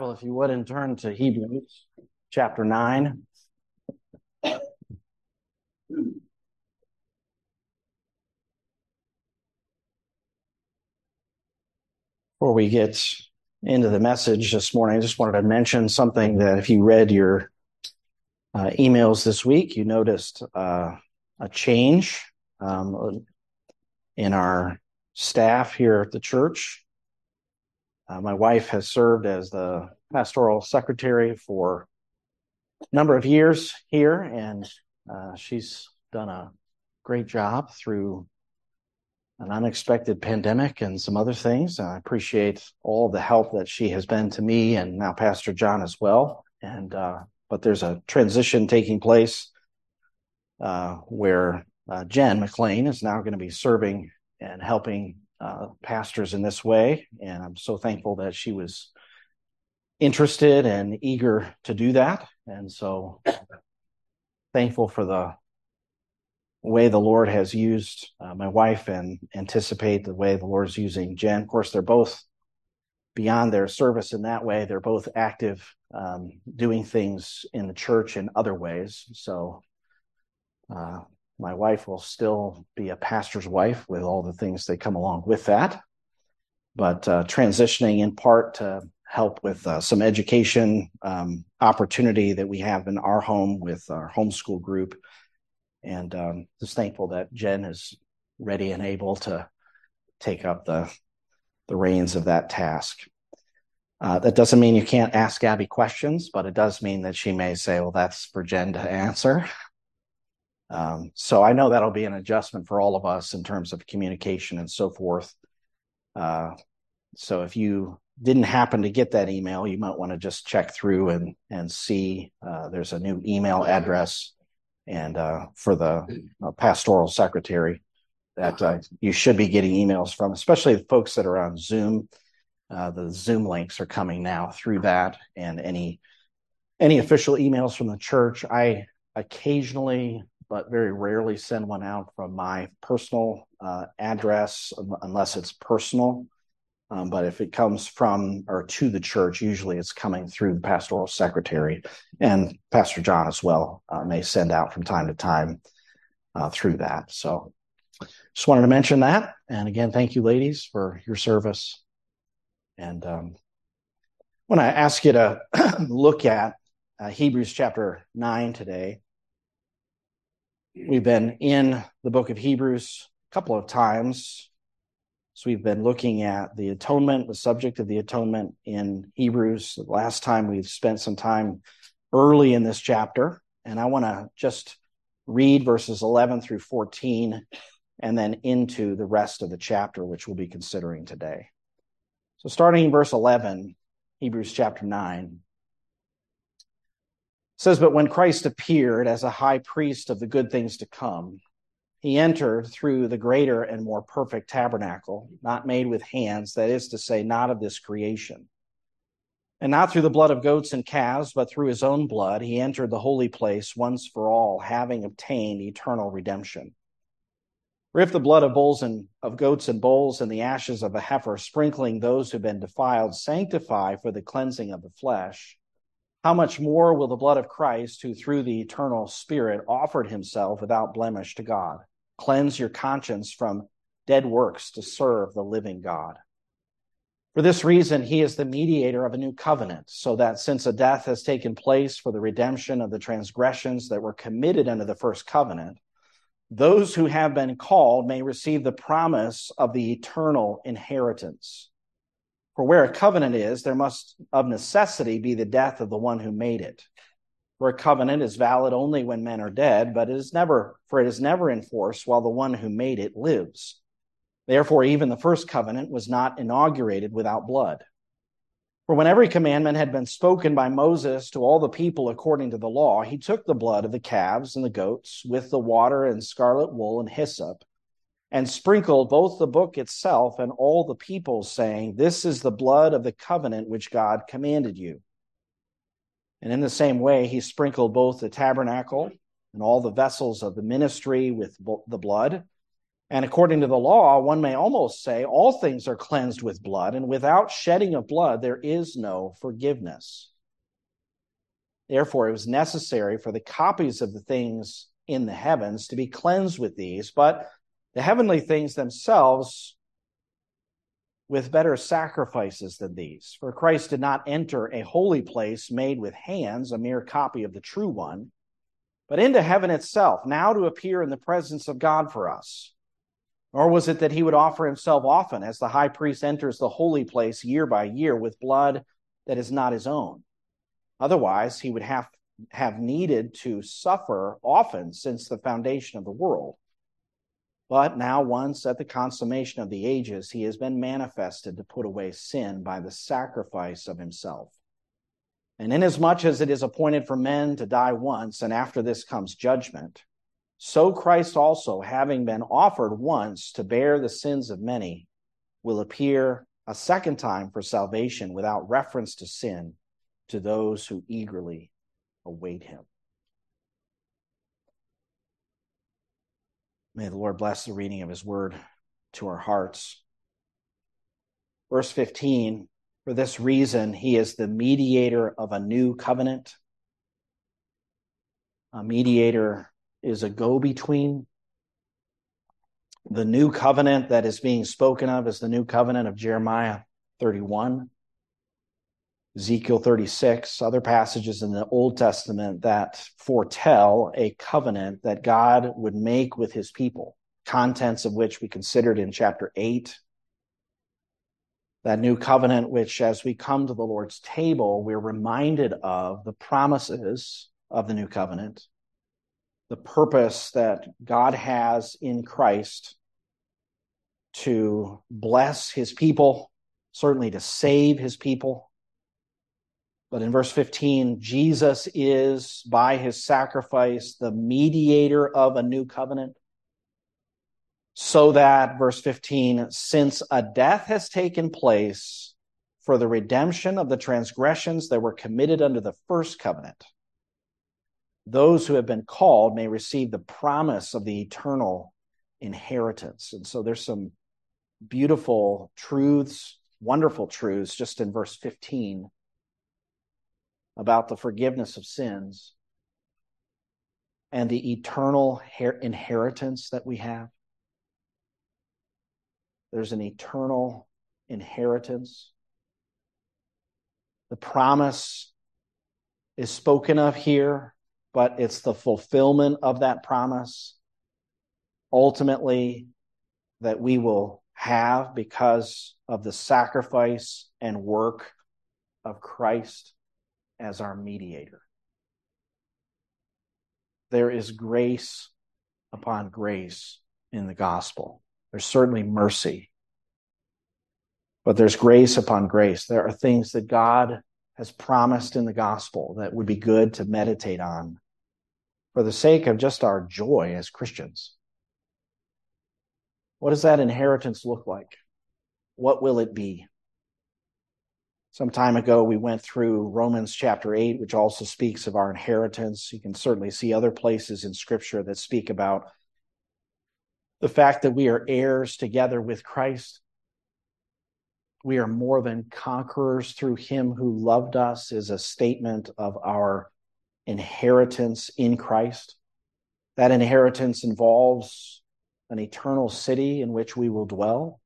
Bible, if you would, and turn to Hebrews chapter 9. Before we get into the message this morning, I just wanted to mention something that if you read your uh, emails this week, you noticed uh, a change um, in our staff here at the church. Uh, my wife has served as the pastoral secretary for a number of years here, and uh, she's done a great job through an unexpected pandemic and some other things. I appreciate all the help that she has been to me and now Pastor John as well. And uh, but there's a transition taking place uh, where uh, Jen McLean is now going to be serving and helping uh, pastors in this way. And I'm so thankful that she was interested and eager to do that. And so thankful for the way the Lord has used uh, my wife and anticipate the way the Lord is using Jen. Of course, they're both beyond their service in that way. They're both active, um, doing things in the church in other ways. So, uh, my wife will still be a pastor's wife with all the things that come along with that, but uh, transitioning in part to help with uh, some education um, opportunity that we have in our home with our homeschool group. And um, just thankful that Jen is ready and able to take up the the reins of that task. Uh, that doesn't mean you can't ask Abby questions, but it does mean that she may say, "Well, that's for Jen to answer." Um, so I know that'll be an adjustment for all of us in terms of communication and so forth. Uh, so if you didn't happen to get that email, you might want to just check through and and see. Uh, there's a new email address, and uh, for the uh, pastoral secretary that uh, you should be getting emails from, especially the folks that are on Zoom. Uh, the Zoom links are coming now through that, and any any official emails from the church. I occasionally but very rarely send one out from my personal uh, address unless it's personal. Um, but if it comes from or to the church, usually it's coming through the pastoral secretary and Pastor John as well uh, may send out from time to time uh, through that. So just wanted to mention that. And again, thank you, ladies, for your service. And um, when I ask you to look at uh, Hebrews chapter 9 today, We've been in the book of Hebrews a couple of times. So we've been looking at the atonement, the subject of the atonement in Hebrews. The last time we've spent some time early in this chapter, and I want to just read verses 11 through 14 and then into the rest of the chapter, which we'll be considering today. So starting in verse 11, Hebrews chapter 9 says, But when Christ appeared as a high priest of the good things to come, he entered through the greater and more perfect tabernacle, not made with hands, that is to say, not of this creation. And not through the blood of goats and calves, but through his own blood, he entered the holy place once for all, having obtained eternal redemption. For if the blood of bulls and of goats and bulls and the ashes of a heifer, sprinkling those who've been defiled, sanctify for the cleansing of the flesh, how much more will the blood of Christ, who through the eternal Spirit offered himself without blemish to God, cleanse your conscience from dead works to serve the living God? For this reason, he is the mediator of a new covenant, so that since a death has taken place for the redemption of the transgressions that were committed under the first covenant, those who have been called may receive the promise of the eternal inheritance. For where a covenant is, there must of necessity be the death of the one who made it. For a covenant is valid only when men are dead, but it is never, for it is never in force while the one who made it lives. Therefore, even the first covenant was not inaugurated without blood. For when every commandment had been spoken by Moses to all the people according to the law, he took the blood of the calves and the goats with the water and scarlet wool and hyssop and sprinkled both the book itself and all the people, saying, This is the blood of the covenant which God commanded you. And in the same way, he sprinkled both the tabernacle and all the vessels of the ministry with the blood. And according to the law, one may almost say all things are cleansed with blood, and without shedding of blood, there is no forgiveness. Therefore, it was necessary for the copies of the things in the heavens to be cleansed with these, but the heavenly things themselves with better sacrifices than these. For Christ did not enter a holy place made with hands, a mere copy of the true one, but into heaven itself, now to appear in the presence of God for us. Nor was it that he would offer himself often, as the high priest enters the holy place year by year with blood that is not his own. Otherwise, he would have, have needed to suffer often since the foundation of the world. But now, once at the consummation of the ages, he has been manifested to put away sin by the sacrifice of himself. And inasmuch as it is appointed for men to die once, and after this comes judgment, so Christ also, having been offered once to bear the sins of many, will appear a second time for salvation without reference to sin to those who eagerly await him. May the Lord bless the reading of his word to our hearts. Verse 15 For this reason, he is the mediator of a new covenant. A mediator is a go between. The new covenant that is being spoken of is the new covenant of Jeremiah 31, Ezekiel 36, other passages in the Old Testament that foretell a covenant that God would make with his people, contents of which we considered in chapter 8. That new covenant, which as we come to the Lord's table, we're reminded of the promises of the new covenant the purpose that God has in Christ to bless his people, certainly to save his people. But in verse 15, Jesus is, by his sacrifice, the mediator of a new covenant. So that, verse 15, since a death has taken place for the redemption of the transgressions that were committed under the first covenant, those who have been called may receive the promise of the eternal inheritance. And so there's some beautiful truths, wonderful truths just in verse 15 about the forgiveness of sins and the eternal inheritance that we have. There's an eternal inheritance. The promise is spoken of here but it's the fulfillment of that promise ultimately that we will have because of the sacrifice and work of Christ as our mediator. There is grace upon grace in the gospel. There's certainly mercy, but there's grace upon grace. There are things that God has promised in the gospel that would be good to meditate on for the sake of just our joy as Christians. What does that inheritance look like? What will it be? Some time ago, we went through Romans chapter 8, which also speaks of our inheritance. You can certainly see other places in Scripture that speak about the fact that we are heirs together with Christ we are more than conquerors through him who loved us is a statement of our inheritance in Christ. That inheritance involves an eternal city in which we will dwell.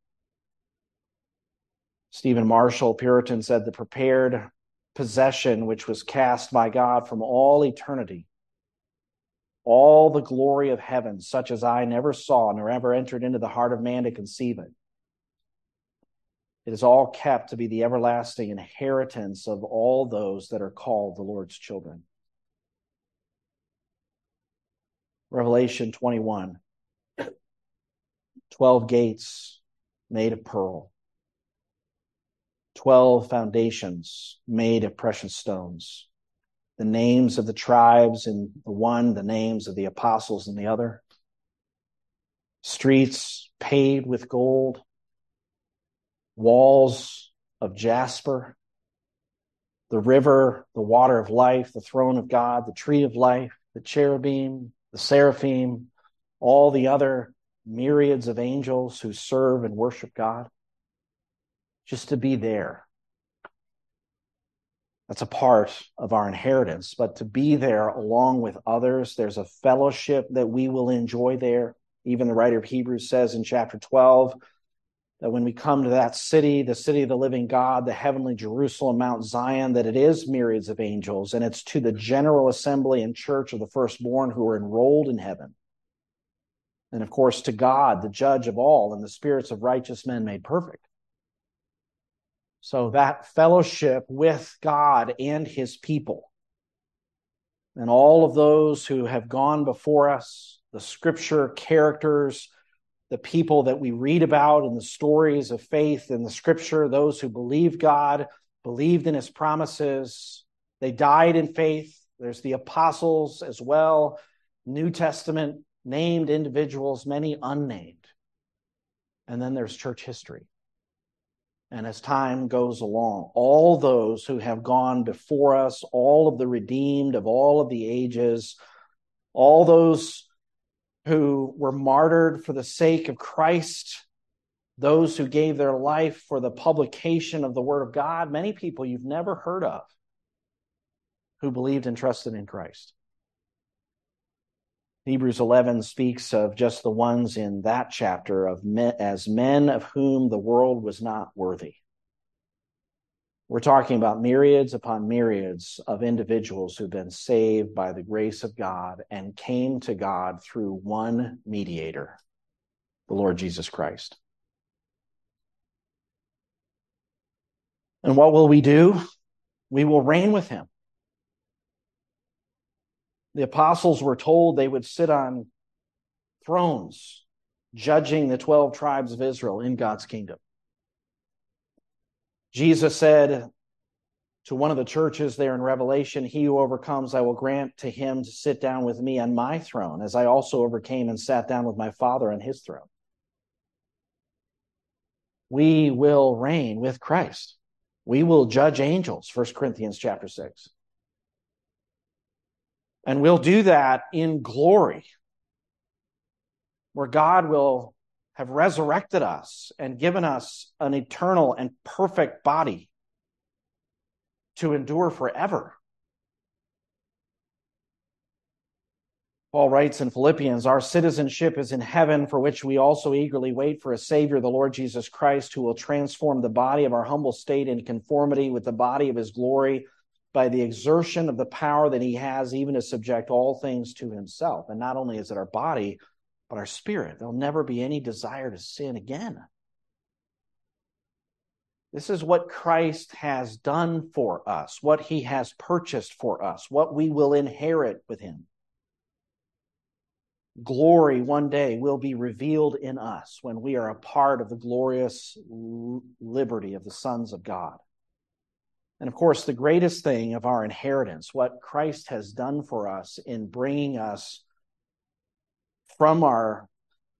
Stephen Marshall, Puritan, said the prepared possession which was cast by God from all eternity, all the glory of heaven, such as I never saw nor ever entered into the heart of man to conceive it it is all kept to be the everlasting inheritance of all those that are called the Lord's children. Revelation 21 12 gates made of pearl, 12 foundations made of precious stones, the names of the tribes in the one, the names of the apostles in the other, streets paved with gold. Walls of jasper, the river, the water of life, the throne of God, the tree of life, the cherubim, the seraphim, all the other myriads of angels who serve and worship God, just to be there. That's a part of our inheritance, but to be there along with others, there's a fellowship that we will enjoy there. Even the writer of Hebrews says in chapter 12 that when we come to that city, the city of the living God, the heavenly Jerusalem, Mount Zion, that it is myriads of angels, and it's to the general assembly and church of the firstborn who are enrolled in heaven. And of course, to God, the judge of all, and the spirits of righteous men made perfect. So that fellowship with God and his people, and all of those who have gone before us, the scripture characters, the people that we read about in the stories of faith in the scripture, those who believed God, believed in his promises, they died in faith. There's the apostles as well, New Testament named individuals, many unnamed. And then there's church history. And as time goes along, all those who have gone before us, all of the redeemed of all of the ages, all those who were martyred for the sake of Christ, those who gave their life for the publication of the Word of God, many people you've never heard of who believed and trusted in Christ. Hebrews 11 speaks of just the ones in that chapter of men, as men of whom the world was not worthy. We're talking about myriads upon myriads of individuals who've been saved by the grace of God and came to God through one mediator, the Lord Jesus Christ. And what will we do? We will reign with him the apostles were told they would sit on thrones judging the 12 tribes of Israel in God's kingdom. Jesus said to one of the churches there in Revelation, He who overcomes, I will grant to him to sit down with me on my throne, as I also overcame and sat down with my Father on his throne. We will reign with Christ. We will judge angels, 1 Corinthians chapter 6. And we'll do that in glory, where God will have resurrected us and given us an eternal and perfect body to endure forever. Paul writes in Philippians, Our citizenship is in heaven, for which we also eagerly wait for a Savior, the Lord Jesus Christ, who will transform the body of our humble state in conformity with the body of his glory by the exertion of the power that he has even to subject all things to himself. And not only is it our body, but our spirit. There'll never be any desire to sin again. This is what Christ has done for us, what he has purchased for us, what we will inherit with him. Glory one day will be revealed in us when we are a part of the glorious liberty of the sons of God. And of course, the greatest thing of our inheritance, what Christ has done for us in bringing us from our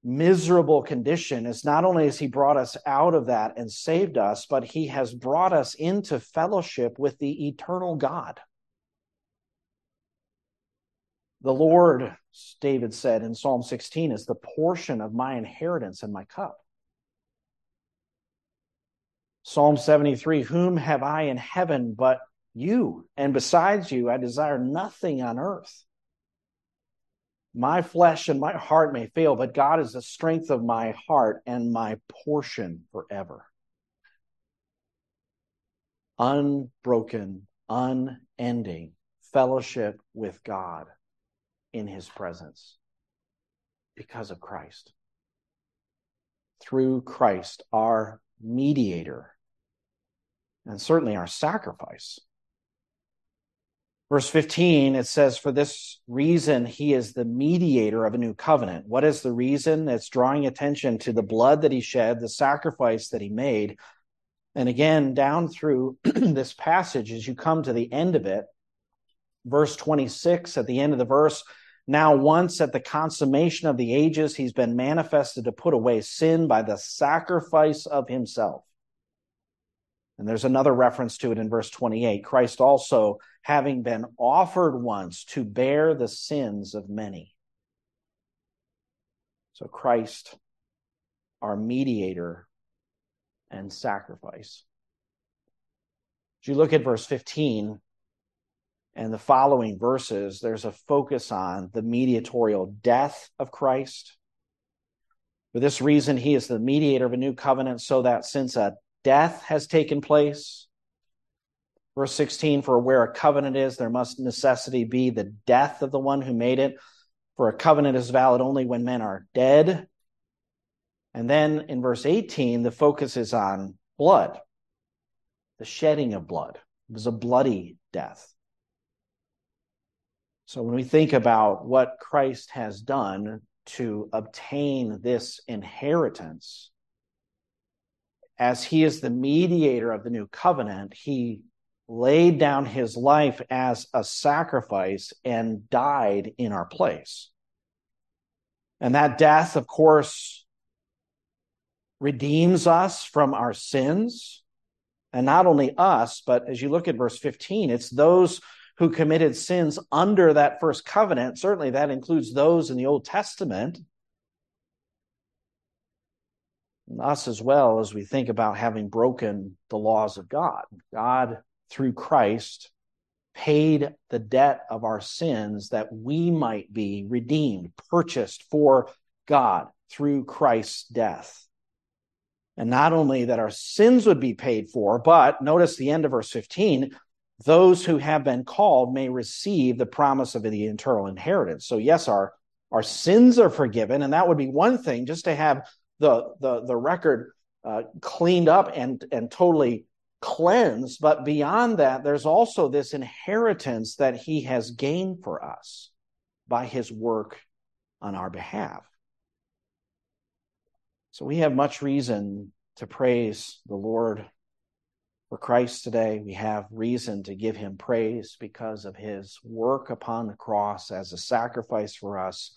miserable condition, is not only has He brought us out of that and saved us, but He has brought us into fellowship with the eternal God. The Lord, David said in Psalm 16, is the portion of my inheritance and my cup. Psalm 73 Whom have I in heaven but you? And besides you, I desire nothing on earth. My flesh and my heart may fail, but God is the strength of my heart and my portion forever. Unbroken, unending fellowship with God in his presence because of Christ. Through Christ, our mediator and certainly our sacrifice. Verse 15, it says, For this reason, he is the mediator of a new covenant. What is the reason? It's drawing attention to the blood that he shed, the sacrifice that he made. And again, down through this passage, as you come to the end of it, verse 26, at the end of the verse, now once at the consummation of the ages, he's been manifested to put away sin by the sacrifice of himself. And there's another reference to it in verse 28. Christ also, having been offered once to bear the sins of many. So Christ, our mediator and sacrifice. As you look at verse 15 and the following verses, there's a focus on the mediatorial death of Christ. For this reason, he is the mediator of a new covenant, so that since a death has taken place, verse 16, for where a covenant is, there must necessity be the death of the one who made it. For a covenant is valid only when men are dead. And then in verse 18, the focus is on blood, the shedding of blood. It was a bloody death. So when we think about what Christ has done to obtain this inheritance, as he is the mediator of the new covenant, he laid down his life as a sacrifice and died in our place. And that death, of course, redeems us from our sins. And not only us, but as you look at verse 15, it's those who committed sins under that first covenant. Certainly that includes those in the Old Testament. Us as well as we think about having broken the laws of God. God through Christ paid the debt of our sins that we might be redeemed, purchased for God through Christ's death. And not only that our sins would be paid for, but notice the end of verse 15 those who have been called may receive the promise of the eternal inheritance. So, yes, our, our sins are forgiven, and that would be one thing just to have the, the, the record uh, cleaned up and, and totally cleansed. But beyond that, there's also this inheritance that he has gained for us by his work on our behalf. So we have much reason to praise the Lord for Christ today. We have reason to give him praise because of his work upon the cross as a sacrifice for us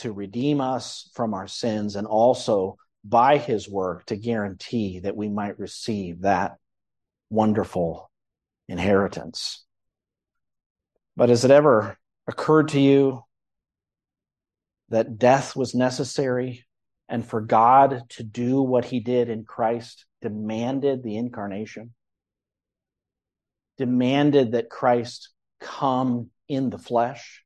to redeem us from our sins and also by his work to guarantee that we might receive that wonderful inheritance. But has it ever occurred to you that death was necessary and for God to do what he did in Christ demanded the incarnation? Demanded that Christ come in the flesh?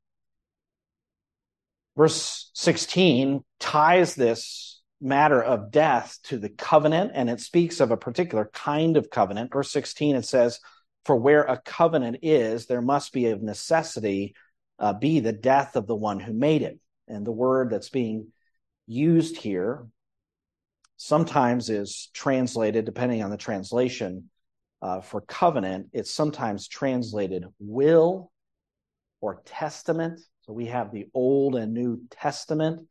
Verse 16 ties this matter of death to the covenant, and it speaks of a particular kind of covenant. Verse 16, it says, For where a covenant is, there must be of necessity uh, be the death of the one who made it. And the word that's being used here sometimes is translated, depending on the translation, uh, for covenant, it's sometimes translated will or testament. So we have the Old and New Testament.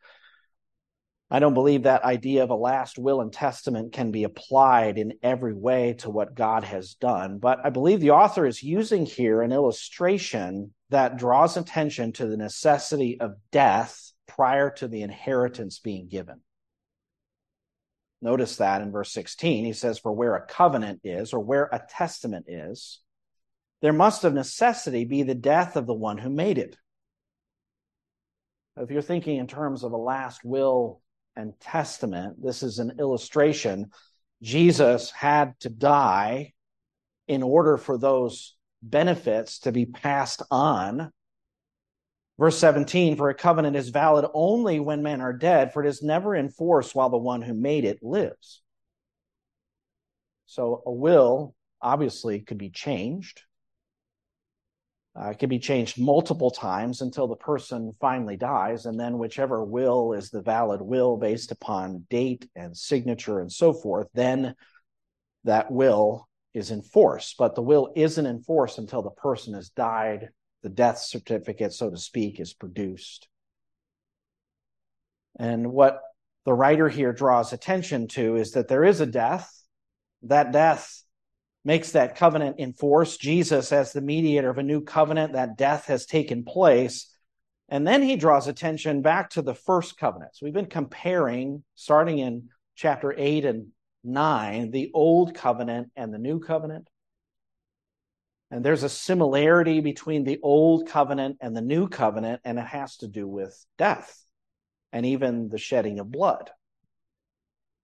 I don't believe that idea of a last will and testament can be applied in every way to what God has done, but I believe the author is using here an illustration that draws attention to the necessity of death prior to the inheritance being given. Notice that in verse 16, he says, For where a covenant is, or where a testament is, there must of necessity be the death of the one who made it. If you're thinking in terms of a last will and Testament. This is an illustration. Jesus had to die in order for those benefits to be passed on. Verse 17 For a covenant is valid only when men are dead, for it is never in force while the one who made it lives. So a will obviously could be changed. Uh, it can be changed multiple times until the person finally dies, and then whichever will is the valid will based upon date and signature and so forth, then that will is enforced. But the will isn't enforced until the person has died, the death certificate, so to speak, is produced. And what the writer here draws attention to is that there is a death. That death makes that covenant in force. Jesus, as the mediator of a new covenant, that death has taken place. And then he draws attention back to the first covenant. So we've been comparing, starting in chapter 8 and 9, the old covenant and the new covenant. And there's a similarity between the old covenant and the new covenant, and it has to do with death and even the shedding of blood.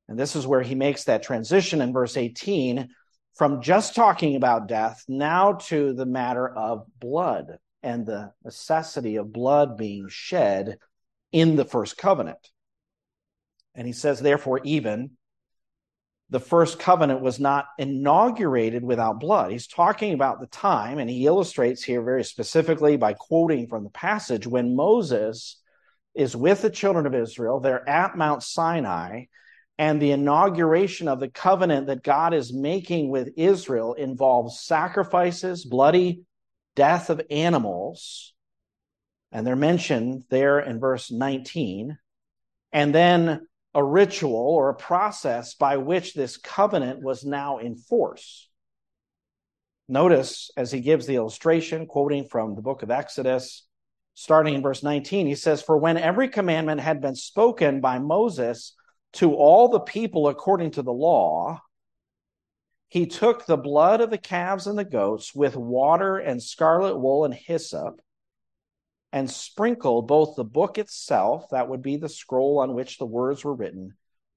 And this is where he makes that transition in verse 18 from just talking about death now to the matter of blood and the necessity of blood being shed in the first covenant. And he says, therefore, even the first covenant was not inaugurated without blood. He's talking about the time, and he illustrates here very specifically by quoting from the passage when Moses is with the children of Israel. They're at Mount Sinai, and the inauguration of the covenant that God is making with Israel involves sacrifices, bloody death of animals. And they're mentioned there in verse 19. And then a ritual or a process by which this covenant was now in force. Notice as he gives the illustration, quoting from the book of Exodus, starting in verse 19, he says, For when every commandment had been spoken by Moses to all the people according to the law, he took the blood of the calves and the goats with water and scarlet wool and hyssop and sprinkled both the book itself, that would be the scroll on which the words were written,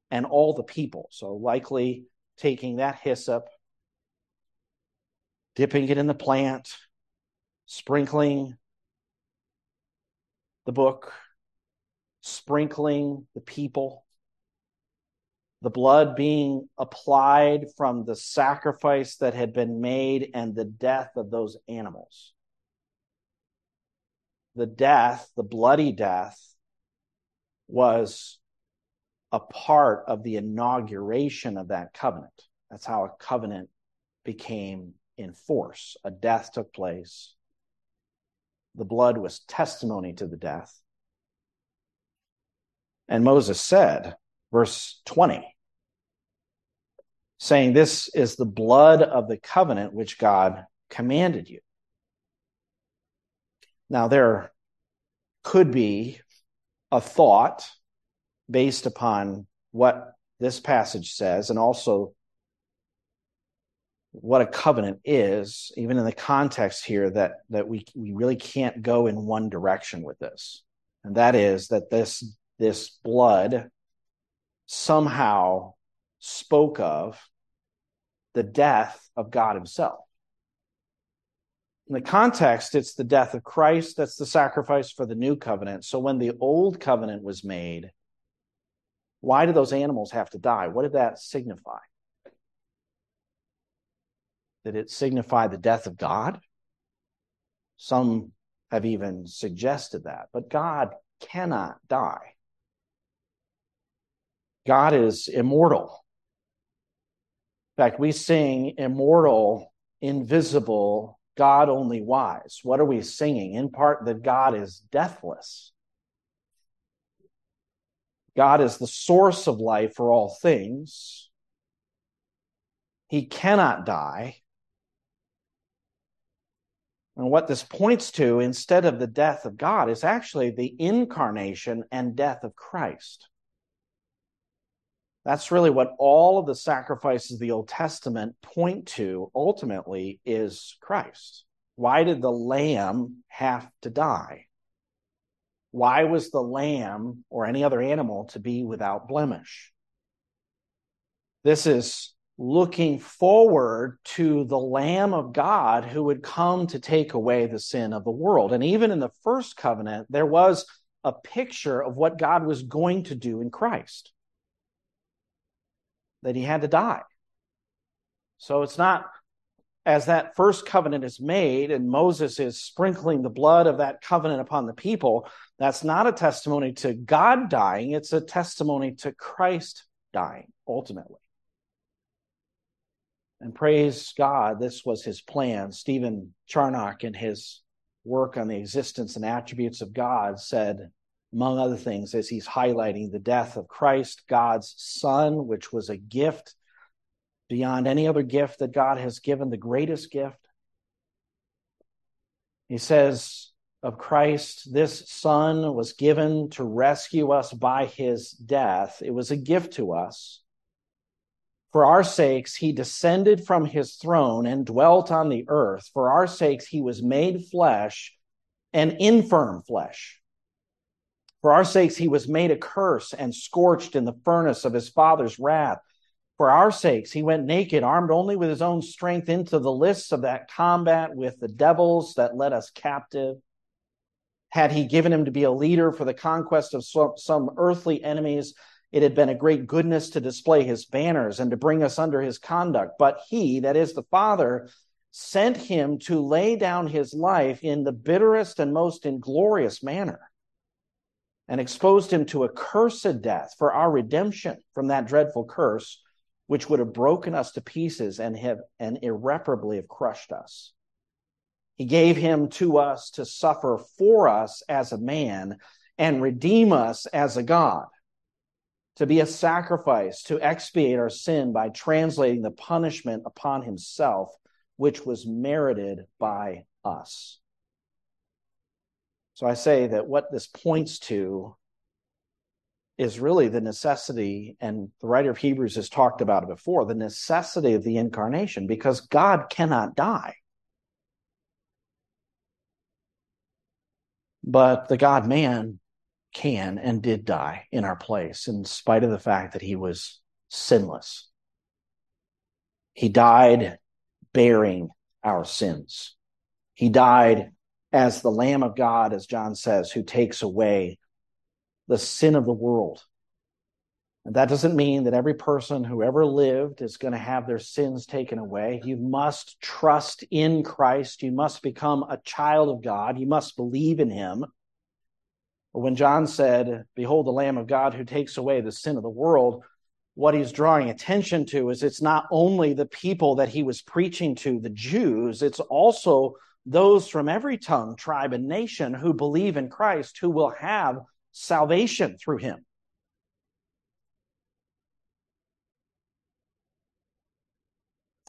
and all the people. So, likely taking that hyssop, dipping it in the plant, sprinkling the book, sprinkling the people, the blood being applied from the sacrifice that had been made and the death of those animals the death, the bloody death, was a part of the inauguration of that covenant. That's how a covenant became in force. A death took place. The blood was testimony to the death. And Moses said, verse 20, saying, This is the blood of the covenant which God commanded you. Now, there could be a thought based upon what this passage says and also what a covenant is, even in the context here, that, that we, we really can't go in one direction with this. And that is that this, this blood somehow spoke of the death of God Himself. In the context, it's the death of Christ. That's the sacrifice for the new covenant. So when the old covenant was made, why did those animals have to die? What did that signify? Did it signify the death of God? Some have even suggested that, but God cannot die. God is immortal. In fact, we sing immortal, invisible, God only wise. What are we singing? In part, that God is deathless. God is the source of life for all things. He cannot die. And what this points to, instead of the death of God, is actually the incarnation and death of Christ. That's really what all of the sacrifices of the Old Testament point to ultimately is Christ. Why did the lamb have to die? Why was the lamb or any other animal to be without blemish? This is looking forward to the Lamb of God who would come to take away the sin of the world. And even in the first covenant, there was a picture of what God was going to do in Christ that he had to die. So it's not as that first covenant is made and Moses is sprinkling the blood of that covenant upon the people, that's not a testimony to God dying, it's a testimony to Christ dying ultimately. And praise God, this was his plan. Stephen Charnock, in his work on the existence and attributes of God, said among other things, as he's highlighting the death of Christ, God's Son, which was a gift beyond any other gift that God has given, the greatest gift. He says of Christ, this Son was given to rescue us by his death. It was a gift to us. For our sakes, he descended from his throne and dwelt on the earth. For our sakes, he was made flesh and infirm flesh For our sakes, he was made a curse and scorched in the furnace of his father's wrath. For our sakes, he went naked, armed only with his own strength, into the lists of that combat with the devils that led us captive. Had he given him to be a leader for the conquest of some, earthly enemies, it had been a great goodness to display his banners and to bring us under his conduct. But he, that is the Father, sent him to lay down his life in the bitterest and most inglorious manner and exposed him to a cursed death for our redemption from that dreadful curse which would have broken us to pieces and have and irreparably have crushed us. He gave him to us to suffer for us as a man and redeem us as a God, to be a sacrifice to expiate our sin by translating the punishment upon himself, which was merited by us. So I say that what this points to is really the necessity, and the writer of Hebrews has talked about it before the necessity of the incarnation, because God cannot die. But the God man can and did die in our place, in spite of the fact that he was sinless. He died bearing our sins. He died as the Lamb of God, as John says, who takes away the sin of the world. And that doesn't mean that every person who ever lived is going to have their sins taken away. You must trust in Christ. You must become a child of God. You must believe in him. But when John said, Behold, the Lamb of God who takes away the sin of the world, what he's drawing attention to is it's not only the people that he was preaching to, the Jews, it's also those from every tongue, tribe, and nation who believe in Christ who will have salvation through him.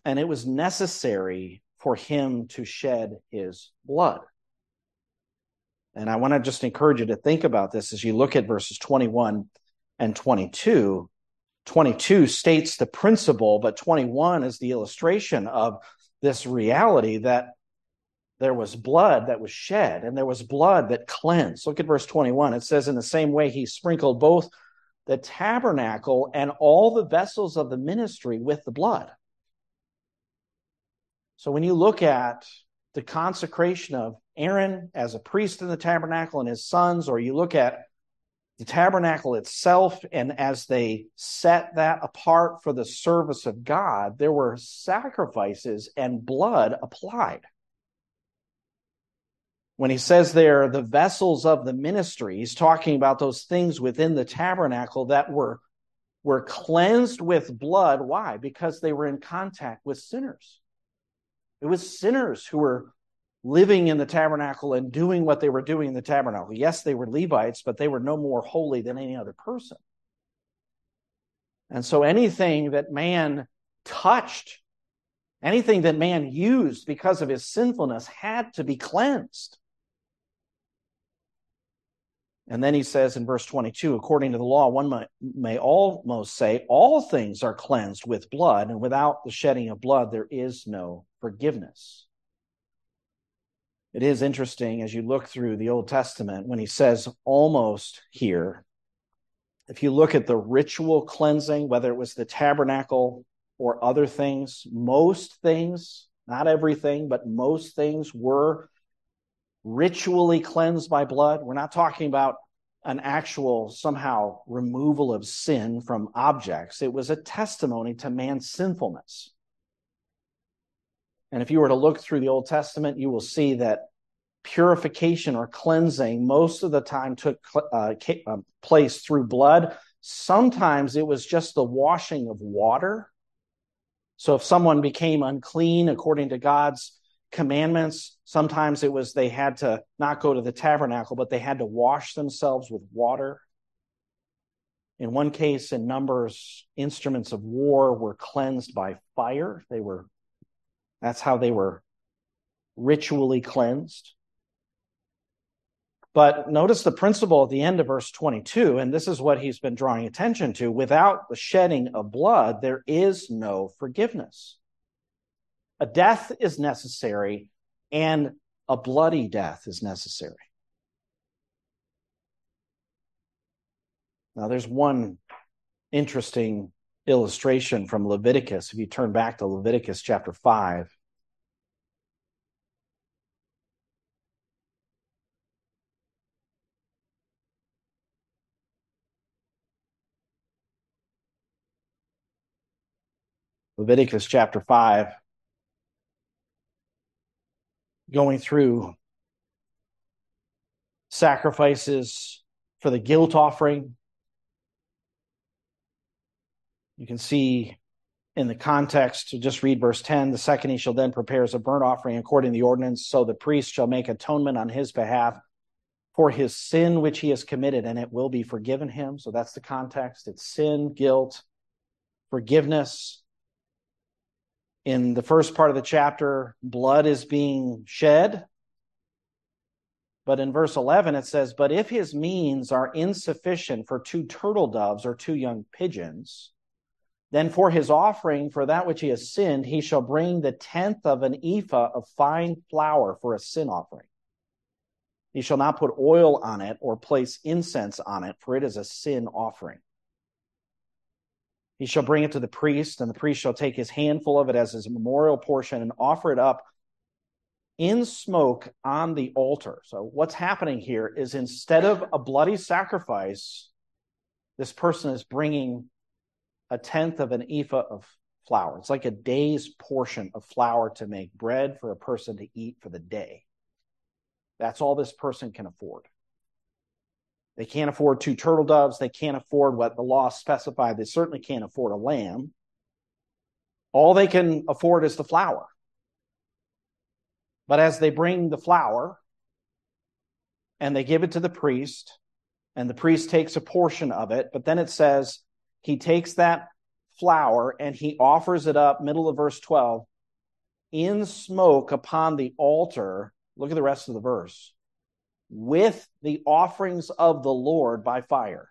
And it was necessary for him to shed his blood. And I want to just encourage you to think about this as you look at verses 21 and 22. 22 states the principle, but 21 is the illustration of this reality that there was blood that was shed and there was blood that cleansed. Look at verse 21. It says, In the same way, he sprinkled both the tabernacle and all the vessels of the ministry with the blood. So when you look at the consecration of Aaron as a priest in the tabernacle and his sons, or you look at the tabernacle itself, and as they set that apart for the service of God, there were sacrifices and blood applied when he says there the vessels of the ministry he's talking about those things within the tabernacle that were were cleansed with blood. Why? Because they were in contact with sinners. It was sinners who were living in the tabernacle and doing what they were doing in the tabernacle. Yes they were levites but they were no more holy than any other person. And so anything that man touched anything that man used because of his sinfulness had to be cleansed and then he says in verse 22 according to the law, one may, almost say, all things are cleansed with blood, and without the shedding of blood, there is no forgiveness. It is interesting as you look through the Old Testament when he says almost here. If you look at the ritual cleansing, whether it was the tabernacle or other things, most things, not everything, but most things were ritually cleansed by blood. We're not talking about an actual somehow removal of sin from objects. It was a testimony to man's sinfulness. And if you were to look through the Old Testament, you will see that purification or cleansing most of the time took uh, uh, place through blood. Sometimes it was just the washing of water. So if someone became unclean according to God's commandments. Sometimes it was they had to not go to the tabernacle, but they had to wash themselves with water. In one case, in Numbers, instruments of war were cleansed by fire. They were, that's how they were ritually cleansed. But notice the principle at the end of verse 22, and this is what he's been drawing attention to. Without the shedding of blood, there is no forgiveness. A death is necessary, and a bloody death is necessary. Now, there's one interesting illustration from Leviticus. If you turn back to Leviticus chapter 5, Leviticus chapter 5, going through sacrifices for the guilt offering. You can see in the context, just read verse 10 the second he shall then prepare as a burnt offering according to the ordinance, so the priest shall make atonement on his behalf for his sin which he has committed, and it will be forgiven him. So that's the context. It's sin, guilt, forgiveness, in the first part of the chapter, blood is being shed. But in verse 11, it says, But if his means are insufficient for two turtle doves or two young pigeons, then for his offering for that which he has sinned, he shall bring the tenth of an ephah of fine flour for a sin offering. He shall not put oil on it or place incense on it, for it is a sin offering. He shall bring it to the priest, and the priest shall take his handful of it as his memorial portion and offer it up in smoke on the altar. So, what's happening here is instead of a bloody sacrifice, this person is bringing a tenth of an ephah of flour. It's like a day's portion of flour to make bread for a person to eat for the day. That's all this person can afford. They can't afford two turtle doves. They can't afford what the law specified. They certainly can't afford a lamb. All they can afford is the flour. But as they bring the flour and they give it to the priest, and the priest takes a portion of it, but then it says he takes that flour and he offers it up, middle of verse 12, in smoke upon the altar. Look at the rest of the verse with the offerings of the Lord by fire.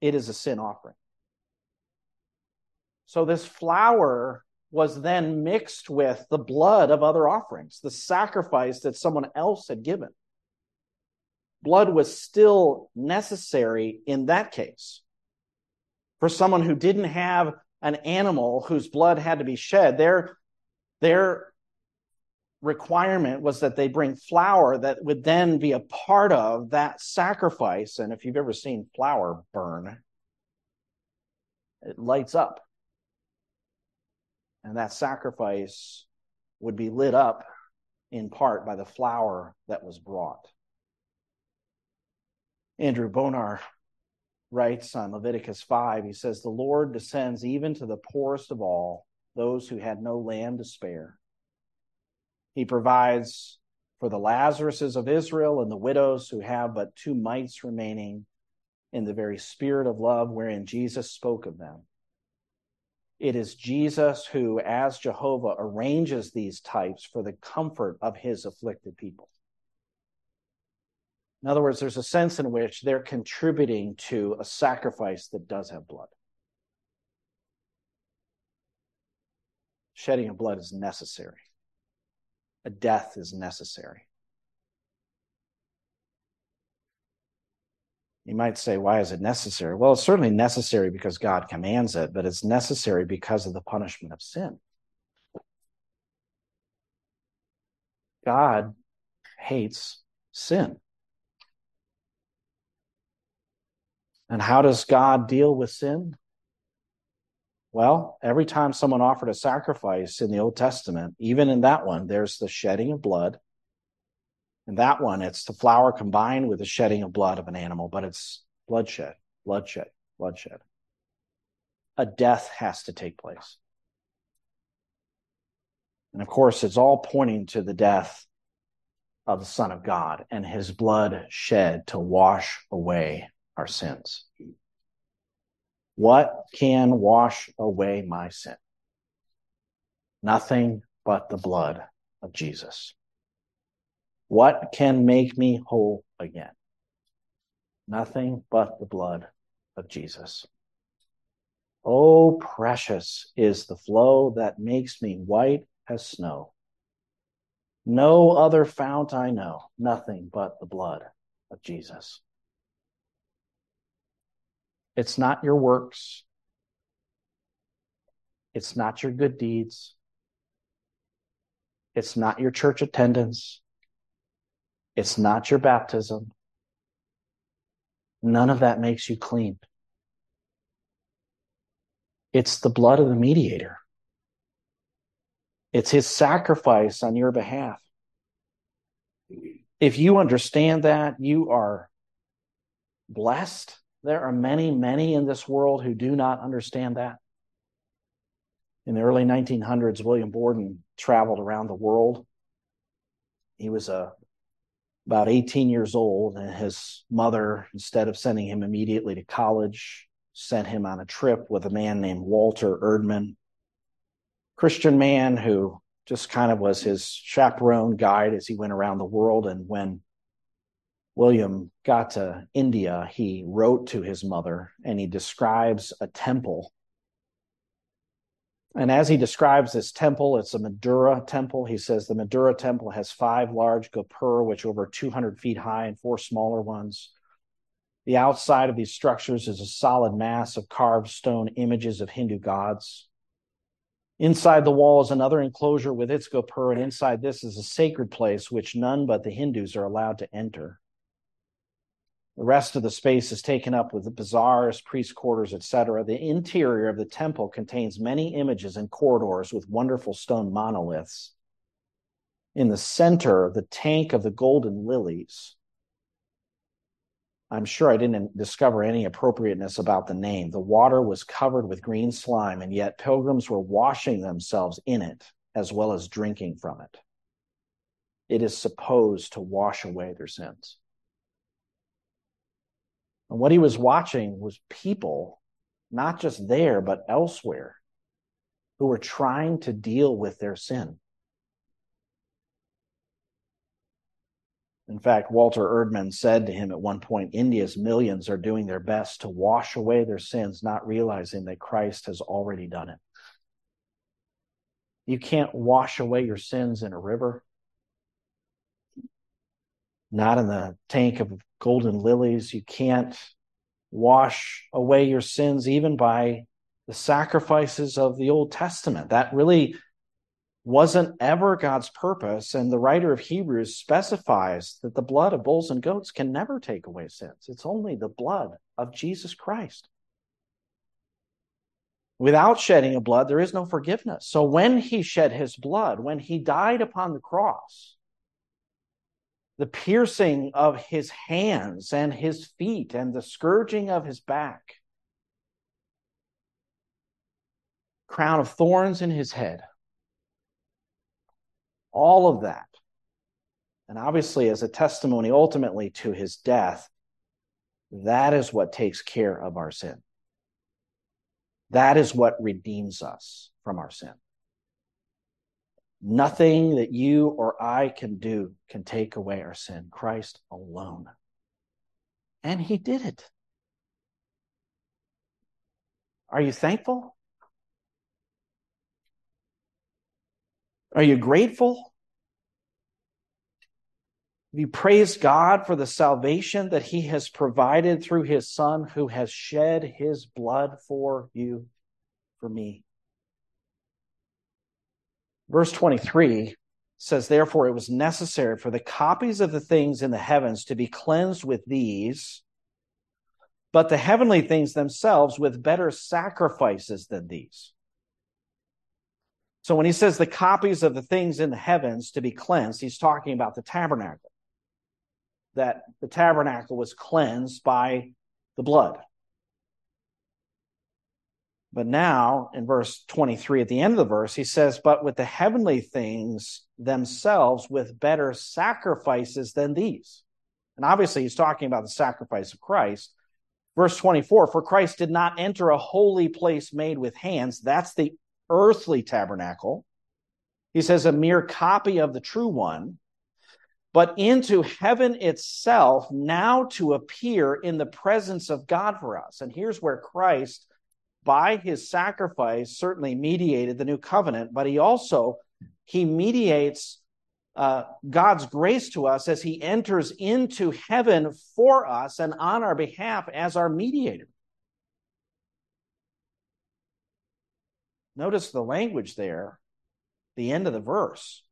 It is a sin offering. So this flour was then mixed with the blood of other offerings, the sacrifice that someone else had given. Blood was still necessary in that case. For someone who didn't have an animal whose blood had to be shed, their, their requirement was that they bring flour that would then be a part of that sacrifice. And if you've ever seen flour burn, it lights up. And that sacrifice would be lit up in part by the flour that was brought. Andrew Bonar writes on Leviticus 5, he says, The Lord descends even to the poorest of all, those who had no lamb to spare he provides for the Lazaruses of Israel and the widows who have but two mites remaining in the very spirit of love wherein Jesus spoke of them. It is Jesus who, as Jehovah, arranges these types for the comfort of his afflicted people. In other words, there's a sense in which they're contributing to a sacrifice that does have blood. Shedding of blood is necessary a death is necessary. You might say, why is it necessary? Well, it's certainly necessary because God commands it, but it's necessary because of the punishment of sin. God hates sin. And how does God deal with sin? Well, every time someone offered a sacrifice in the Old Testament, even in that one, there's the shedding of blood. In that one, it's the flour combined with the shedding of blood of an animal, but it's bloodshed, bloodshed, bloodshed. A death has to take place. And of course, it's all pointing to the death of the Son of God and his blood shed to wash away our sins. What can wash away my sin? Nothing but the blood of Jesus. What can make me whole again? Nothing but the blood of Jesus. Oh, precious is the flow that makes me white as snow. No other fount I know, nothing but the blood of Jesus. It's not your works. It's not your good deeds. It's not your church attendance. It's not your baptism. None of that makes you clean. It's the blood of the mediator. It's his sacrifice on your behalf. If you understand that, you are blessed. There are many, many in this world who do not understand that. In the early 1900s, William Borden traveled around the world. He was a uh, about 18 years old, and his mother, instead of sending him immediately to college, sent him on a trip with a man named Walter Erdman, Christian man who just kind of was his chaperone guide as he went around the world. And when William got to India, he wrote to his mother and he describes a temple and as he describes this temple, it's a Madura temple. He says the Madura temple has five large gopur, which are over 200 feet high, and four smaller ones. The outside of these structures is a solid mass of carved stone images of Hindu gods. Inside the wall is another enclosure with its gopur, and inside this is a sacred place which none but the Hindus are allowed to enter. The rest of the space is taken up with the bazaars, priest quarters, etc. The interior of the temple contains many images and corridors with wonderful stone monoliths. In the center, the tank of the golden lilies. I'm sure I didn't discover any appropriateness about the name. The water was covered with green slime, and yet pilgrims were washing themselves in it as well as drinking from it. It is supposed to wash away their sins. And what he was watching was people, not just there, but elsewhere, who were trying to deal with their sin. In fact, Walter Erdman said to him at one point India's millions are doing their best to wash away their sins, not realizing that Christ has already done it. You can't wash away your sins in a river, not in the tank of golden lilies. You can't wash away your sins even by the sacrifices of the Old Testament. That really wasn't ever God's purpose. And the writer of Hebrews specifies that the blood of bulls and goats can never take away sins. It's only the blood of Jesus Christ. Without shedding of blood, there is no forgiveness. So when he shed his blood, when he died upon the cross, the piercing of his hands and his feet and the scourging of his back, crown of thorns in his head. All of that. And obviously, as a testimony ultimately to his death, that is what takes care of our sin. That is what redeems us from our sin. Nothing that you or I can do can take away our sin. Christ alone. And he did it. Are you thankful? Are you grateful? Have you praised God for the salvation that he has provided through his son who has shed his blood for you, for me? Verse 23 says, Therefore, it was necessary for the copies of the things in the heavens to be cleansed with these, but the heavenly things themselves with better sacrifices than these. So when he says the copies of the things in the heavens to be cleansed, he's talking about the tabernacle. That the tabernacle was cleansed by the blood. But now in verse 23, at the end of the verse, he says, But with the heavenly things themselves with better sacrifices than these. And obviously, he's talking about the sacrifice of Christ. Verse 24, For Christ did not enter a holy place made with hands. That's the earthly tabernacle. He says, a mere copy of the true one, but into heaven itself now to appear in the presence of God for us. And here's where Christ by his sacrifice certainly mediated the new covenant, but he also he mediates uh, God's grace to us as he enters into heaven for us and on our behalf as our mediator. Notice the language there, the end of the verse.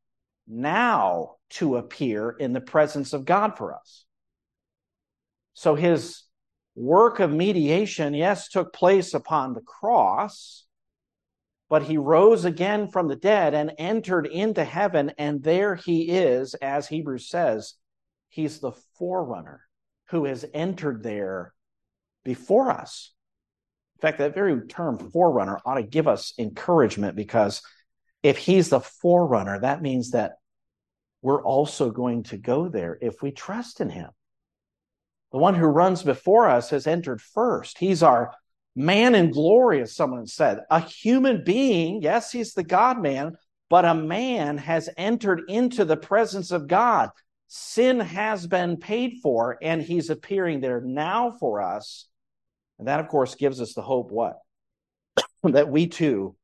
Now to appear in the presence of God for us. So his work of mediation, yes, took place upon the cross, but he rose again from the dead and entered into heaven, and there he is, as Hebrews says, he's the forerunner who has entered there before us. In fact, that very term forerunner ought to give us encouragement because if he's the forerunner, that means that we're also going to go there if we trust in him. The one who runs before us has entered first. He's our man in glory, as someone said. A human being, yes, he's the God man, but a man has entered into the presence of God. Sin has been paid for, and he's appearing there now for us. And that, of course, gives us the hope what? that we too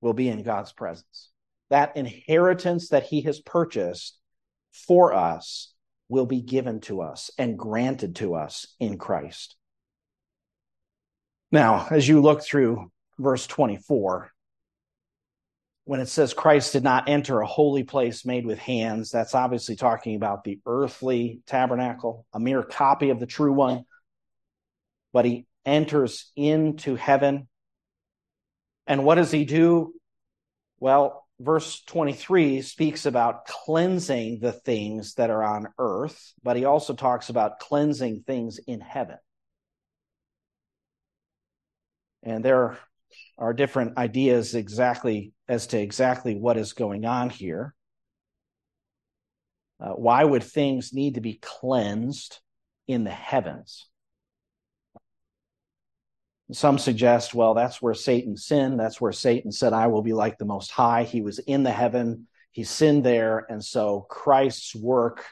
will be in God's presence. That inheritance that he has purchased for us will be given to us and granted to us in Christ. Now, as you look through verse 24, when it says Christ did not enter a holy place made with hands, that's obviously talking about the earthly tabernacle, a mere copy of the true one. But he enters into heaven. And what does he do? Well, verse 23 speaks about cleansing the things that are on earth, but he also talks about cleansing things in heaven. And there are different ideas exactly as to exactly what is going on here. Uh, why would things need to be cleansed in the heavens? Some suggest, well, that's where Satan sinned. That's where Satan said, I will be like the Most High. He was in the heaven, he sinned there. And so Christ's work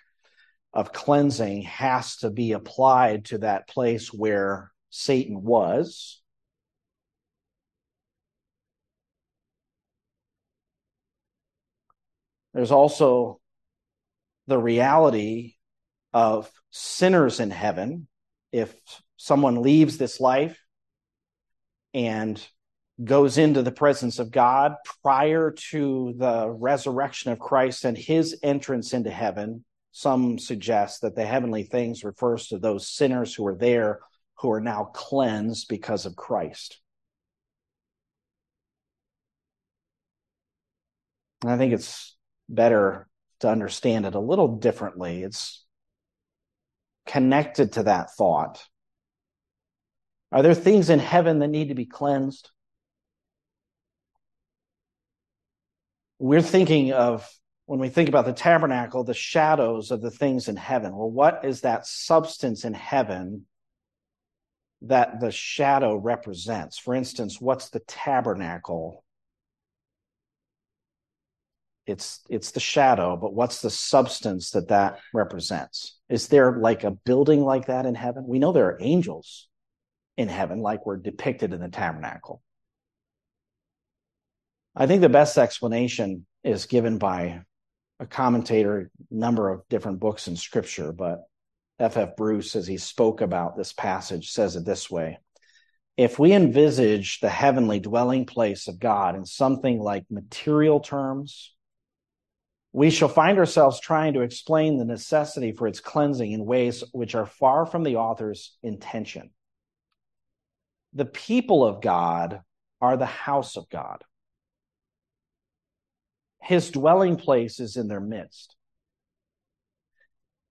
of cleansing has to be applied to that place where Satan was. There's also the reality of sinners in heaven. If someone leaves this life and goes into the presence of God prior to the resurrection of Christ and his entrance into heaven. Some suggest that the heavenly things refers to those sinners who are there who are now cleansed because of Christ. I think it's better to understand it a little differently. It's connected to that thought are there things in heaven that need to be cleansed? We're thinking of, when we think about the tabernacle, the shadows of the things in heaven. Well, what is that substance in heaven that the shadow represents? For instance, what's the tabernacle? It's, it's the shadow, but what's the substance that that represents? Is there like a building like that in heaven? We know there are angels in heaven, like were depicted in the tabernacle. I think the best explanation is given by a commentator, number of different books in scripture, but F. F. Bruce, as he spoke about this passage, says it this way. If we envisage the heavenly dwelling place of God in something like material terms, we shall find ourselves trying to explain the necessity for its cleansing in ways which are far from the author's intention the people of God are the house of God. His dwelling place is in their midst.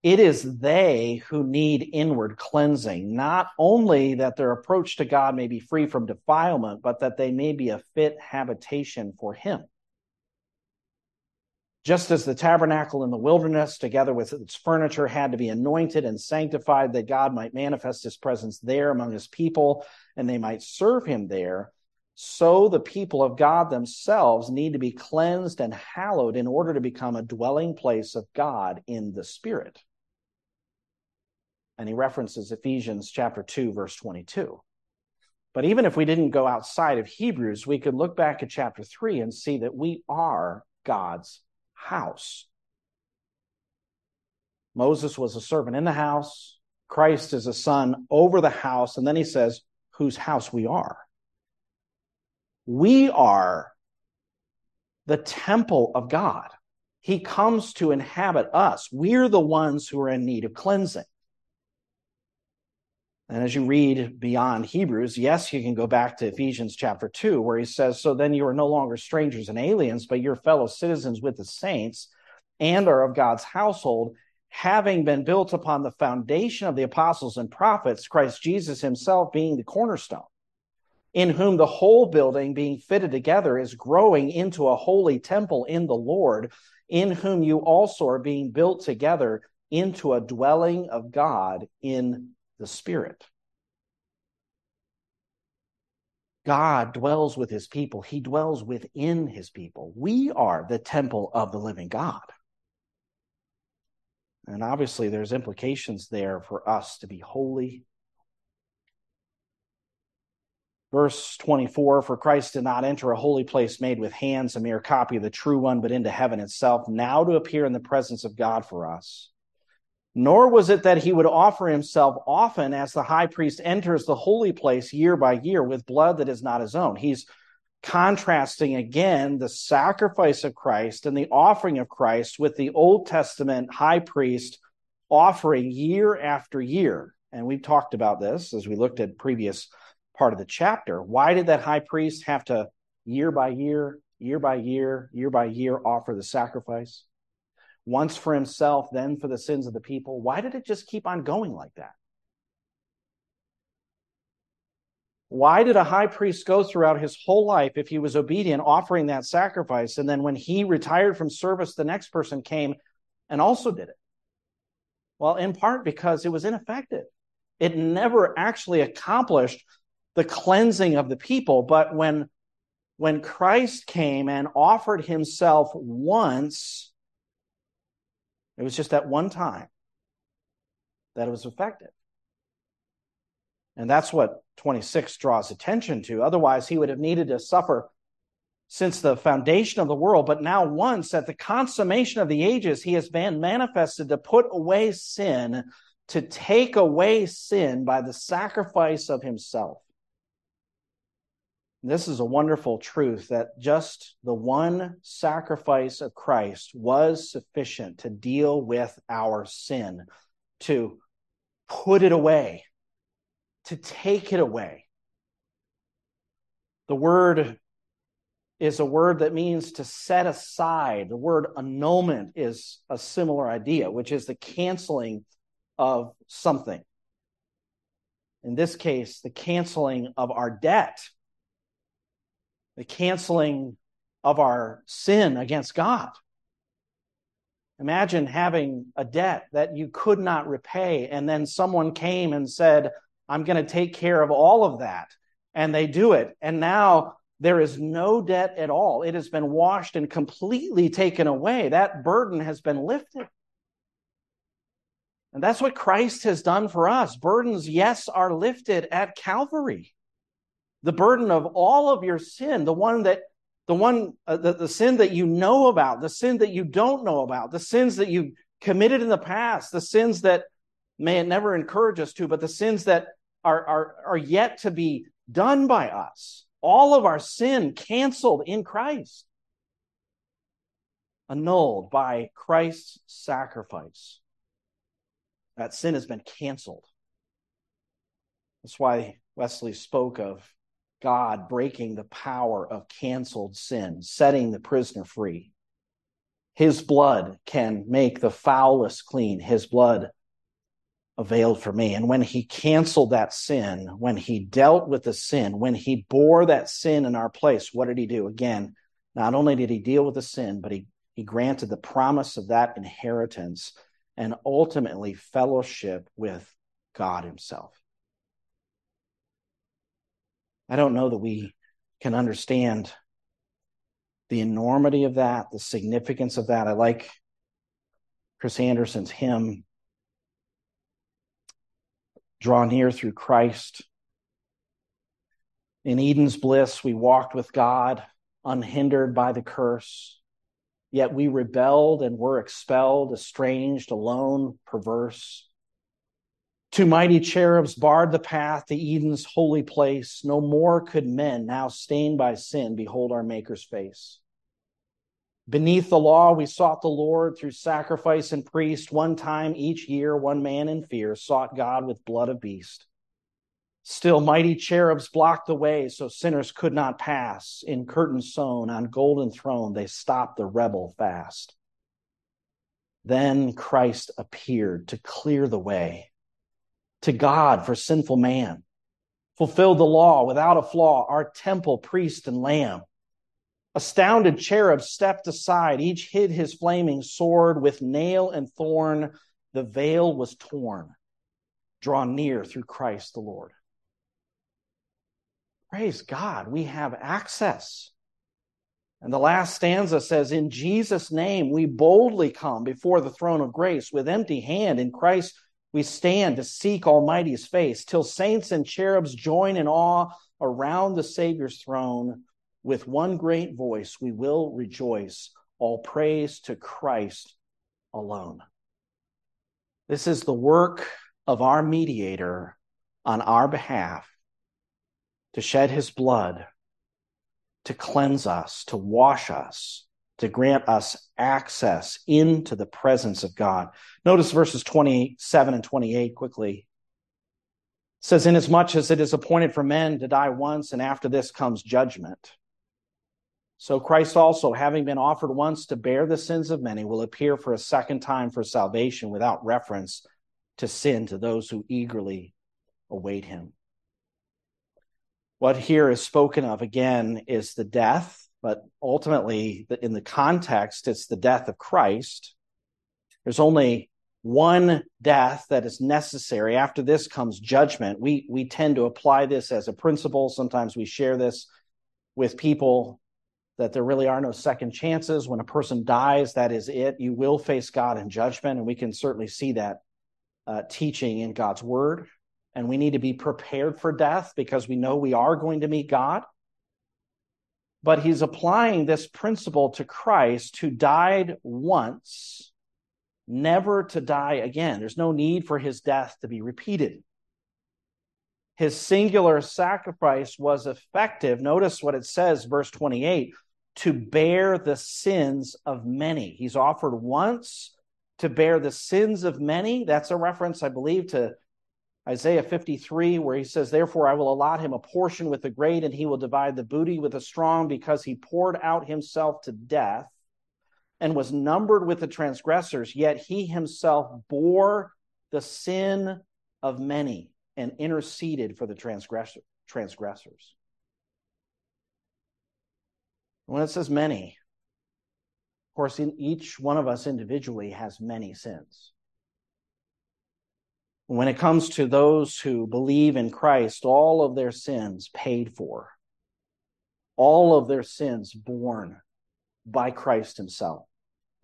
It is they who need inward cleansing, not only that their approach to God may be free from defilement, but that they may be a fit habitation for Him. Just as the tabernacle in the wilderness, together with its furniture, had to be anointed and sanctified that God might manifest his presence there among his people and they might serve him there, so the people of God themselves need to be cleansed and hallowed in order to become a dwelling place of God in the Spirit. And he references Ephesians chapter 2, verse 22. But even if we didn't go outside of Hebrews, we could look back at chapter 3 and see that we are God's house. Moses was a servant in the house. Christ is a son over the house. And then he says, whose house we are. We are the temple of God. He comes to inhabit us. We're the ones who are in need of cleansing. And as you read beyond Hebrews, yes, you can go back to Ephesians chapter 2, where he says, So then you are no longer strangers and aliens, but you're fellow citizens with the saints and are of God's household, having been built upon the foundation of the apostles and prophets, Christ Jesus himself being the cornerstone, in whom the whole building being fitted together is growing into a holy temple in the Lord, in whom you also are being built together into a dwelling of God in the Spirit. God dwells with his people. He dwells within his people. We are the temple of the living God. And obviously, there's implications there for us to be holy. Verse 24 For Christ did not enter a holy place made with hands, a mere copy of the true one, but into heaven itself, now to appear in the presence of God for us. Nor was it that he would offer himself often as the high priest enters the holy place year by year with blood that is not his own. He's contrasting again the sacrifice of Christ and the offering of Christ with the Old Testament high priest offering year after year. And we've talked about this as we looked at previous part of the chapter. Why did that high priest have to year by year, year by year, year by year offer the sacrifice? Once for himself, then for the sins of the people. Why did it just keep on going like that? Why did a high priest go throughout his whole life if he was obedient, offering that sacrifice? And then when he retired from service, the next person came and also did it? Well, in part because it was ineffective. It never actually accomplished the cleansing of the people. But when, when Christ came and offered himself once, it was just that one time that it was effective. And that's what 26 draws attention to. Otherwise, he would have needed to suffer since the foundation of the world. But now, once at the consummation of the ages, he has been manifested to put away sin, to take away sin by the sacrifice of himself. This is a wonderful truth that just the one sacrifice of Christ was sufficient to deal with our sin, to put it away, to take it away. The word is a word that means to set aside. The word annulment is a similar idea, which is the canceling of something. In this case, the canceling of our debt the canceling of our sin against God. Imagine having a debt that you could not repay, and then someone came and said, I'm going to take care of all of that. And they do it. And now there is no debt at all. It has been washed and completely taken away. That burden has been lifted. And that's what Christ has done for us. Burdens, yes, are lifted at Calvary the burden of all of your sin, the one that the one uh, the, the sin that you know about, the sin that you don't know about, the sins that you committed in the past, the sins that may it never encourage us to, but the sins that are are are yet to be done by us. All of our sin canceled in Christ. Annulled by Christ's sacrifice. That sin has been canceled. That's why Wesley spoke of God breaking the power of canceled sin, setting the prisoner free. His blood can make the foulest clean. His blood availed for me. And when he canceled that sin, when he dealt with the sin, when he bore that sin in our place, what did he do? Again, not only did he deal with the sin, but he, he granted the promise of that inheritance and ultimately fellowship with God himself. I don't know that we can understand the enormity of that, the significance of that. I like Chris Anderson's hymn, Draw Near Through Christ. In Eden's bliss, we walked with God, unhindered by the curse. Yet we rebelled and were expelled, estranged, alone, perverse. Two mighty cherubs barred the path to Eden's holy place. No more could men, now stained by sin, behold our Maker's face. Beneath the law, we sought the Lord through sacrifice and priest. One time each year, one man in fear sought God with blood of beast. Still, mighty cherubs blocked the way so sinners could not pass. In curtains sewn on golden throne, they stopped the rebel fast. Then Christ appeared to clear the way to God for sinful man, fulfilled the law without a flaw, our temple, priest, and lamb. Astounded cherubs stepped aside, each hid his flaming sword with nail and thorn. The veil was torn, drawn near through Christ the Lord. Praise God, we have access. And the last stanza says, In Jesus' name, we boldly come before the throne of grace with empty hand. In Christ, we stand to seek Almighty's face till saints and cherubs join in awe around the Savior's throne. With one great voice, we will rejoice. All praise to Christ alone. This is the work of our mediator on our behalf to shed his blood, to cleanse us, to wash us, to grant us access into the presence of God. Notice verses 27 and 28 quickly. It says, Inasmuch as it is appointed for men to die once, and after this comes judgment. So Christ also, having been offered once to bear the sins of many, will appear for a second time for salvation without reference to sin to those who eagerly await him. What here is spoken of again is the death, but ultimately, in the context, it's the death of Christ. There's only one death that is necessary. After this comes judgment. We, we tend to apply this as a principle. Sometimes we share this with people that there really are no second chances. When a person dies, that is it. You will face God in judgment. And we can certainly see that uh, teaching in God's word and we need to be prepared for death because we know we are going to meet God. But he's applying this principle to Christ who died once, never to die again. There's no need for his death to be repeated. His singular sacrifice was effective. Notice what it says, verse 28 to bear the sins of many. He's offered once to bear the sins of many. That's a reference, I believe, to Isaiah 53, where he says, Therefore I will allot him a portion with the great, and he will divide the booty with the strong, because he poured out himself to death and was numbered with the transgressors, yet he himself bore the sin of many and interceded for the transgressor, transgressors. When it says many, of course, each one of us individually has many sins. When it comes to those who believe in Christ, all of their sins paid for, all of their sins borne by Christ Himself.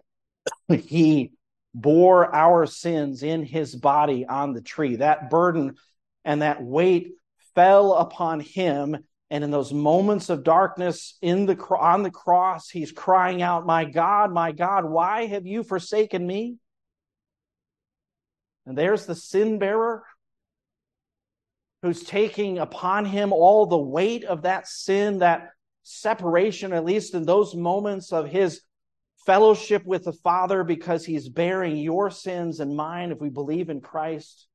he bore our sins in His body on the tree. That burden and that weight fell upon Him. And in those moments of darkness in the on the cross, he's crying out, "My God, my God, why have you forsaken me?" And there's the sin bearer who's taking upon him all the weight of that sin, that separation, at least in those moments of his fellowship with the Father, because he's bearing your sins and mine if we believe in Christ.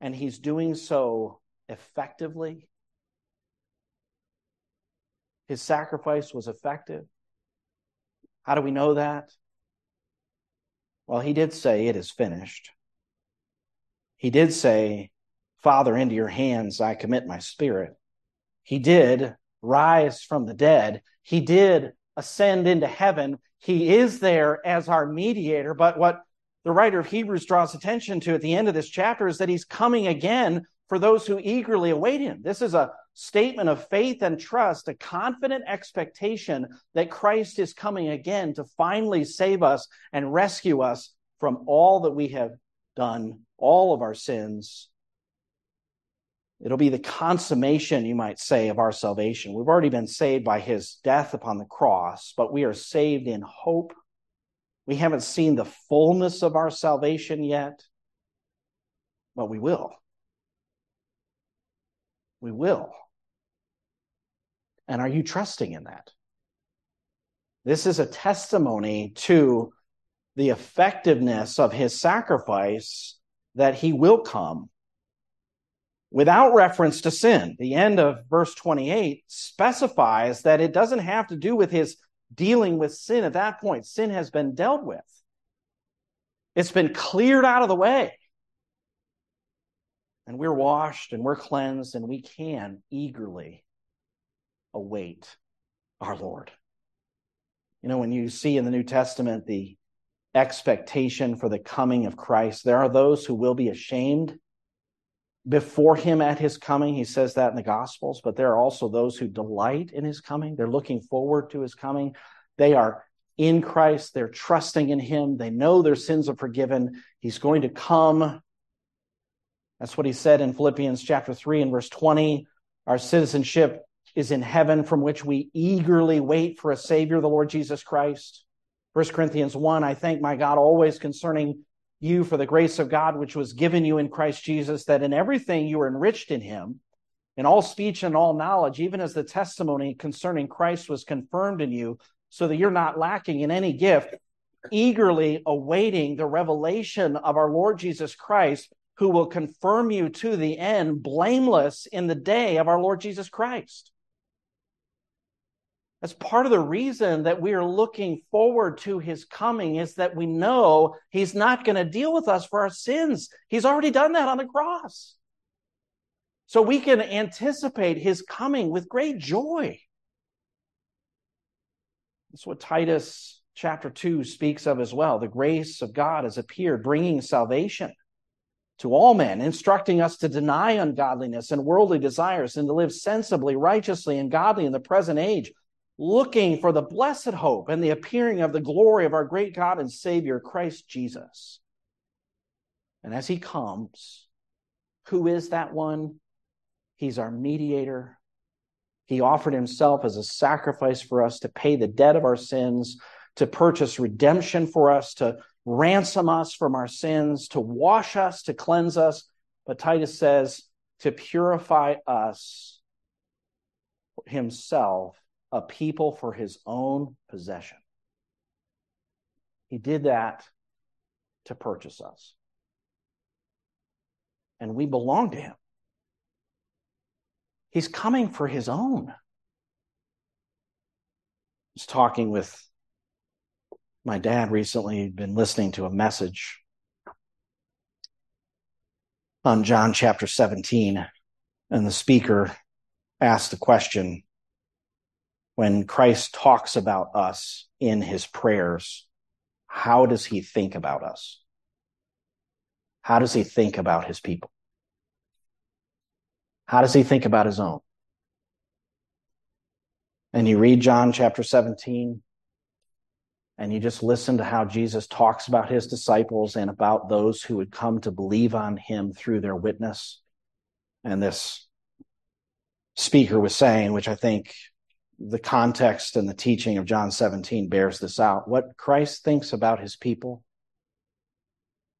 And he's doing so effectively. His sacrifice was effective. How do we know that? Well, he did say, It is finished. He did say, Father, into your hands I commit my spirit. He did rise from the dead. He did ascend into heaven. He is there as our mediator. But what the writer of Hebrews draws attention to at the end of this chapter is that he's coming again for those who eagerly await him. This is a statement of faith and trust, a confident expectation that Christ is coming again to finally save us and rescue us from all that we have done all of our sins. It'll be the consummation, you might say, of our salvation. We've already been saved by his death upon the cross, but we are saved in hope. We haven't seen the fullness of our salvation yet. but we will. We will. And are you trusting in that? This is a testimony to the effectiveness of his sacrifice that he will come without reference to sin. The end of verse 28 specifies that it doesn't have to do with his dealing with sin at that point. Sin has been dealt with, it's been cleared out of the way. And we're washed and we're cleansed, and we can eagerly await our Lord. You know, when you see in the New Testament the expectation for the coming of Christ, there are those who will be ashamed before him at his coming. He says that in the Gospels, but there are also those who delight in his coming. They're looking forward to his coming. They are in Christ. They're trusting in him. They know their sins are forgiven. He's going to come. That's what he said in Philippians chapter 3 and verse 20. Our citizenship is in heaven from which we eagerly wait for a savior, the Lord Jesus Christ. 1 Corinthians 1, I thank my God always concerning you for the grace of God which was given you in Christ Jesus, that in everything you are enriched in him, in all speech and all knowledge, even as the testimony concerning Christ was confirmed in you, so that you're not lacking in any gift, eagerly awaiting the revelation of our Lord Jesus Christ, who will confirm you to the end, blameless in the day of our Lord Jesus Christ. That's part of the reason that we are looking forward to his coming is that we know he's not going to deal with us for our sins. He's already done that on the cross. So we can anticipate his coming with great joy. That's what Titus chapter 2 speaks of as well. The grace of God has appeared, bringing salvation to all men, instructing us to deny ungodliness and worldly desires and to live sensibly, righteously, and godly in the present age looking for the blessed hope and the appearing of the glory of our great God and Savior, Christ Jesus. And as he comes, who is that one? He's our mediator. He offered himself as a sacrifice for us to pay the debt of our sins, to purchase redemption for us, to ransom us from our sins, to wash us, to cleanse us. But Titus says, to purify us himself a people for his own possession. He did that to purchase us. And we belong to him. He's coming for his own. I was talking with my dad recently, he'd been listening to a message on John chapter 17, and the speaker asked the question when Christ talks about us in his prayers, how does he think about us? How does he think about his people? How does he think about his own? And you read John chapter 17, and you just listen to how Jesus talks about his disciples and about those who would come to believe on him through their witness. And this speaker was saying, which I think the context and the teaching of John 17 bears this out. What Christ thinks about his people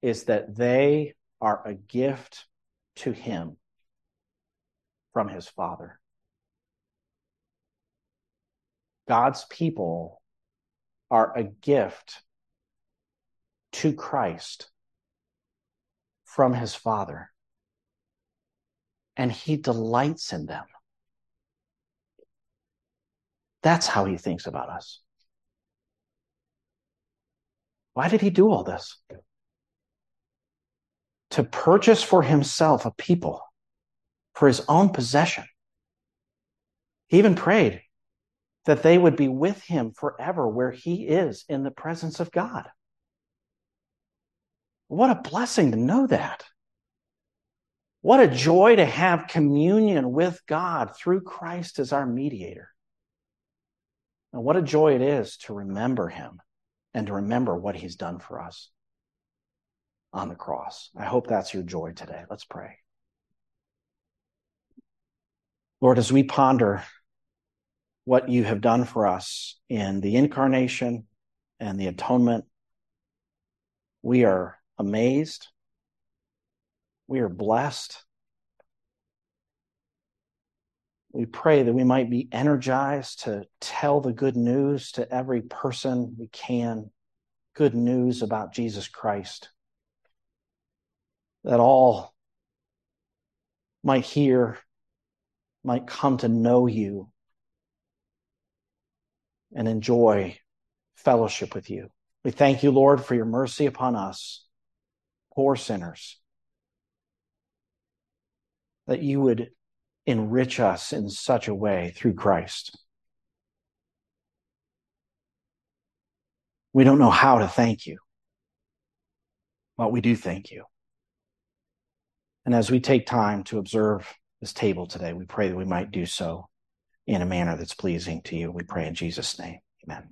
is that they are a gift to him from his Father. God's people are a gift to Christ from his Father, and he delights in them. That's how he thinks about us. Why did he do all this? To purchase for himself a people for his own possession. He even prayed that they would be with him forever where he is in the presence of God. What a blessing to know that. What a joy to have communion with God through Christ as our mediator. And what a joy it is to remember him and to remember what he's done for us on the cross. I hope that's your joy today. Let's pray. Lord, as we ponder what you have done for us in the incarnation and the atonement, we are amazed We are blessed. We pray that we might be energized to tell the good news to every person we can, good news about Jesus Christ. That all might hear, might come to know you and enjoy fellowship with you. We thank you, Lord, for your mercy upon us, poor sinners, that you would enrich us in such a way through Christ. We don't know how to thank you, but we do thank you. And as we take time to observe this table today, we pray that we might do so in a manner that's pleasing to you. We pray in Jesus' name. Amen.